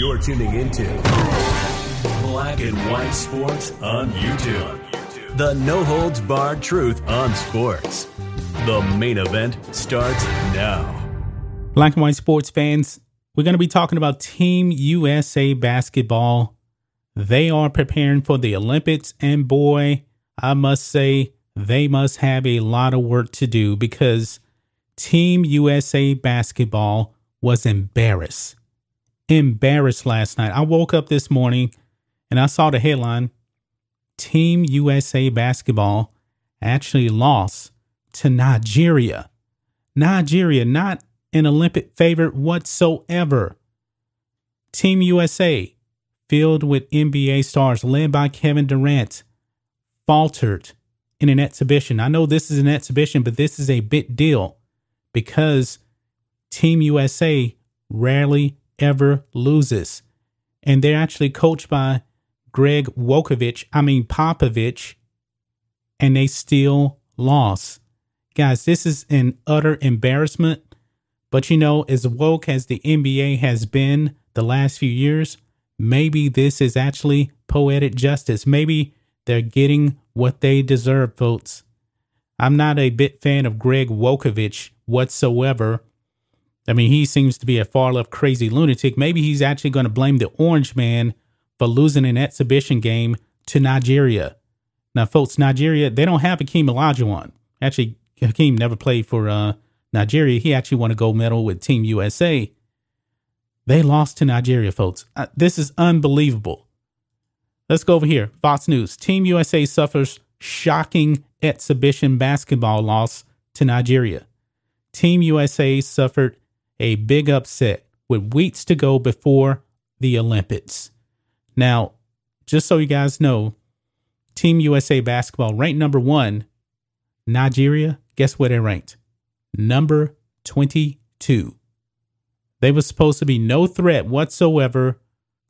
You're tuning into Black and White Sports on YouTube. The no holds barred truth on sports. The main event starts now. Black and white sports fans, we're going to be talking about Team USA basketball. They are preparing for the Olympics, and boy, I must say, they must have a lot of work to do because Team USA basketball was embarrassed. Embarrassed last night. I woke up this morning and I saw the headline Team USA basketball actually lost to Nigeria. Nigeria, not an Olympic favorite whatsoever. Team USA, filled with NBA stars led by Kevin Durant, faltered in an exhibition. I know this is an exhibition, but this is a big deal because Team USA rarely ever loses. And they're actually coached by Greg Wokovich, I mean Popovich, and they still lost. Guys, this is an utter embarrassment. But you know, as woke as the NBA has been the last few years, maybe this is actually poetic justice. Maybe they're getting what they deserve, folks. I'm not a bit fan of Greg Wokovich whatsoever. I mean, he seems to be a far left crazy lunatic. Maybe he's actually going to blame the Orange Man for losing an exhibition game to Nigeria. Now, folks, Nigeria, they don't have Hakeem Olajuwon. Actually, Hakeem never played for uh, Nigeria. He actually won a gold medal with Team USA. They lost to Nigeria, folks. Uh, this is unbelievable. Let's go over here. Fox News. Team USA suffers shocking exhibition basketball loss to Nigeria. Team USA suffered a big upset with weeks to go before the Olympics. Now, just so you guys know, Team USA basketball ranked number one. Nigeria, guess where they're ranked? Number 22. They were supposed to be no threat whatsoever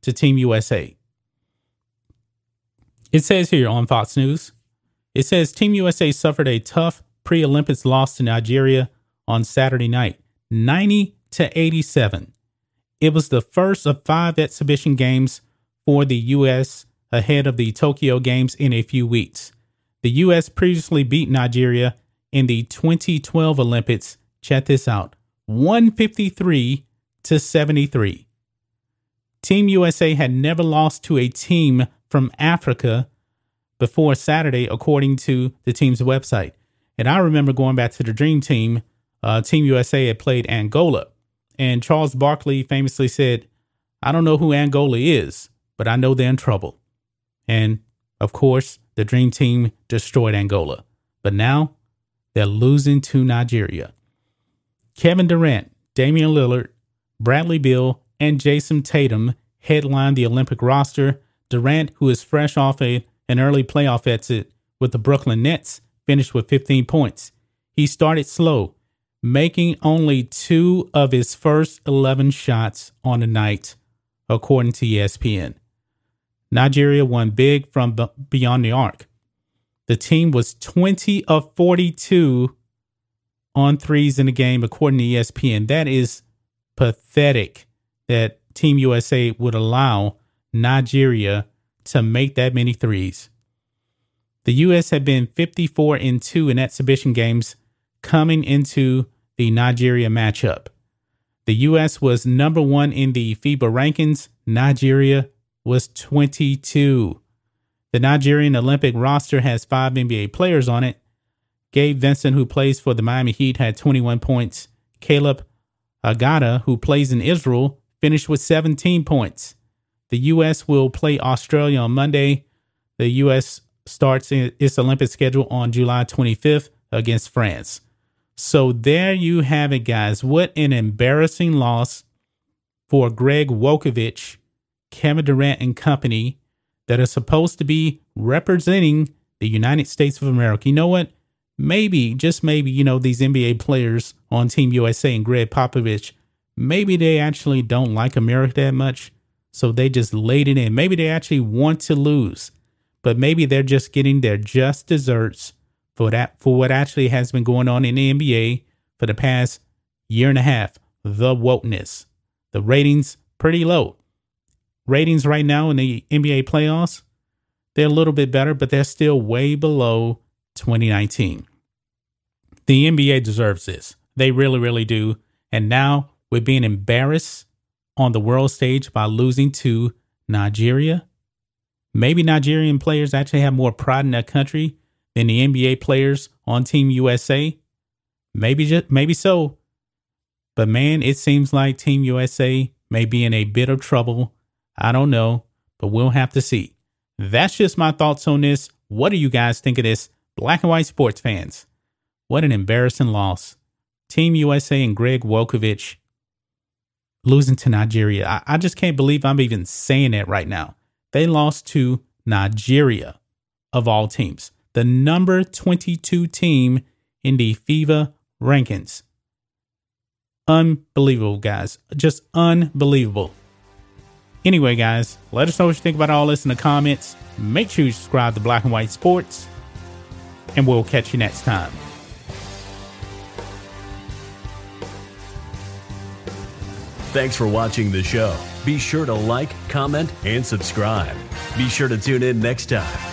to Team USA. It says here on Fox News it says Team USA suffered a tough pre Olympics loss to Nigeria on Saturday night, 90 to 87. It was the first of five exhibition games for the U.S. ahead of the Tokyo Games in a few weeks. The U.S. previously beat Nigeria in the 2012 Olympics. Check this out 153 to 73. Team USA had never lost to a team from Africa before Saturday, according to the team's website. And I remember going back to the Dream Team, uh, Team USA had played Angola. And Charles Barkley famously said, I don't know who Angola is, but I know they're in trouble. And of course, the Dream Team destroyed Angola. But now they're losing to Nigeria. Kevin Durant, Damian Lillard, Bradley Beal, and Jayson Tatum headline the Olympic roster. Durant, who is fresh off a an early playoff exit with the Brooklyn Nets, finished with 15 points. He started slow, making only two of his first 11 shots on the night, according to ESPN. Nigeria won big from beyond the arc. The team was 20 of 42 on threes in the game, according to ESPN. That is pathetic that Team USA would allow Nigeria to make that many threes. The U.S. had been 54 and 2 in exhibition games coming into the Nigeria matchup. The U.S. was number one in the FIBA rankings. Nigeria was 22. The Nigerian Olympic roster has five NBA players on it. Gabe Vincent, who plays for the Miami Heat, had 21 points. Caleb Agada, who plays in Israel, finished with 17 points. The U.S. will play Australia on Monday. The U.S. starts its Olympic schedule on July 25th against France. So there you have it, guys. What an embarrassing loss for Greg Wokovich, Kevin Durant and company that are supposed to be representing the United States of America. You know what? Maybe, just maybe, you know, these NBA players on Team USA and Gregg Popovich, maybe they actually don't like America that much. So they just laid it in. Maybe they actually want to lose, but maybe they're just getting their just desserts for that, for what actually has been going on in the NBA for the past year and a half. The wokeness, the ratings pretty low. Ratings right now in the NBA playoffs, they're a little bit better, but they're still way below 2019. The NBA deserves this. They really, really do. And now we're being embarrassed on the world stage by losing to Nigeria. Maybe Nigerian players actually have more pride in their country than the NBA players on Team USA. Maybe just maybe so. But man, it seems like Team USA may be in a bit of trouble. I don't know, but we'll have to see. That's just my thoughts on this. What do you guys think of this? Black and white sports fans. What an embarrassing loss. Team USA and Greg Wokovich losing to Nigeria. I, I just can't believe I'm even saying that right now. They lost to Nigeria, of all teams, the number 22 team in the FIBA rankings. Unbelievable, guys. Just unbelievable. Anyway, guys, let us know what you think about all this in the comments. Make sure you subscribe to Black and White Sports, and we'll catch you next time. Thanks for watching the show. Be sure to like, comment, and subscribe. Be sure to tune in next time